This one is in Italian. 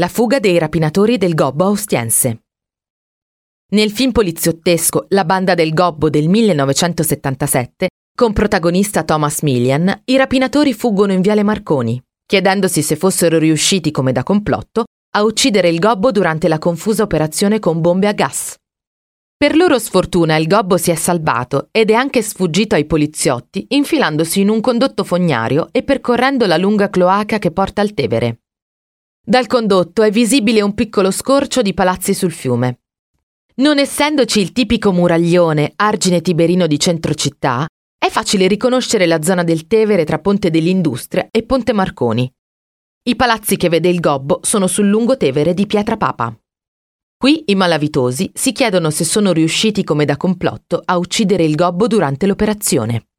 La fuga dei rapinatori del Gobbo Austiense. Nel film poliziottesco La banda del Gobbo del 1977, con protagonista Thomas Millian, i rapinatori fuggono in Viale Marconi, chiedendosi se fossero riusciti, come da complotto, a uccidere il Gobbo durante la confusa operazione con bombe a gas. Per loro sfortuna il Gobbo si è salvato ed è anche sfuggito ai poliziotti infilandosi in un condotto fognario e percorrendo la lunga cloaca che porta al Tevere. Dal condotto è visibile un piccolo scorcio di palazzi sul fiume. Non essendoci il tipico muraglione argine tiberino di centro città, è facile riconoscere la zona del Tevere tra Ponte dell'Industria e Ponte Marconi. I palazzi che vede il Gobbo sono sul lungo Tevere di Pietrapapa. Qui i malavitosi si chiedono se sono riusciti come da complotto a uccidere il Gobbo durante l'operazione.